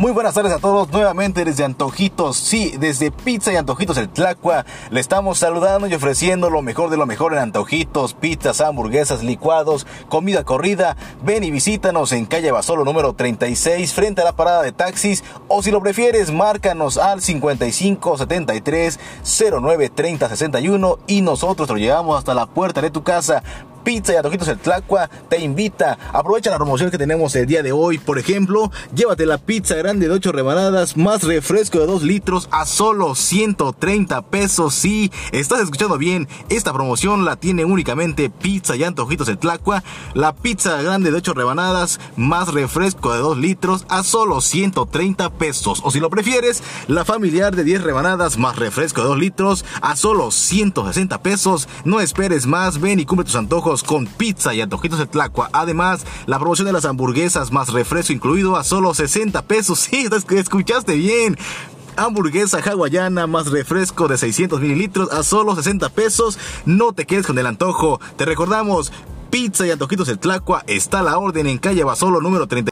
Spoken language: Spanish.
Muy buenas tardes a todos, nuevamente desde Antojitos, sí, desde Pizza y Antojitos el Tlacua, le estamos saludando y ofreciendo lo mejor de lo mejor en Antojitos, pizzas, hamburguesas, licuados, comida corrida. Ven y visítanos en calle Basolo número 36, frente a la parada de taxis, o si lo prefieres, márcanos al 55 73 09 30 61 y nosotros te lo llevamos hasta la puerta de tu casa. Pizza y Antojitos el Tlacua te invita. Aprovecha la promoción que tenemos el día de hoy. Por ejemplo, llévate la pizza grande de 8 rebanadas más refresco de 2 litros a solo 130 pesos. Sí, estás escuchando bien. Esta promoción la tiene únicamente Pizza y Antojitos el Tlacua. La pizza grande de 8 rebanadas más refresco de 2 litros a solo 130 pesos. O si lo prefieres, la familiar de 10 rebanadas más refresco de 2 litros a solo 160 pesos. No esperes más, ven y cumple tus antojos con pizza y antojitos de Tlacua. Además, la promoción de las hamburguesas más refresco incluido a solo 60 pesos. Sí, escuchaste bien hamburguesa hawaiana más refresco de 600 mililitros a solo 60 pesos. No te quedes con el antojo. Te recordamos, Pizza y Antojitos el Tlacua está a la orden en calle Basolo número 36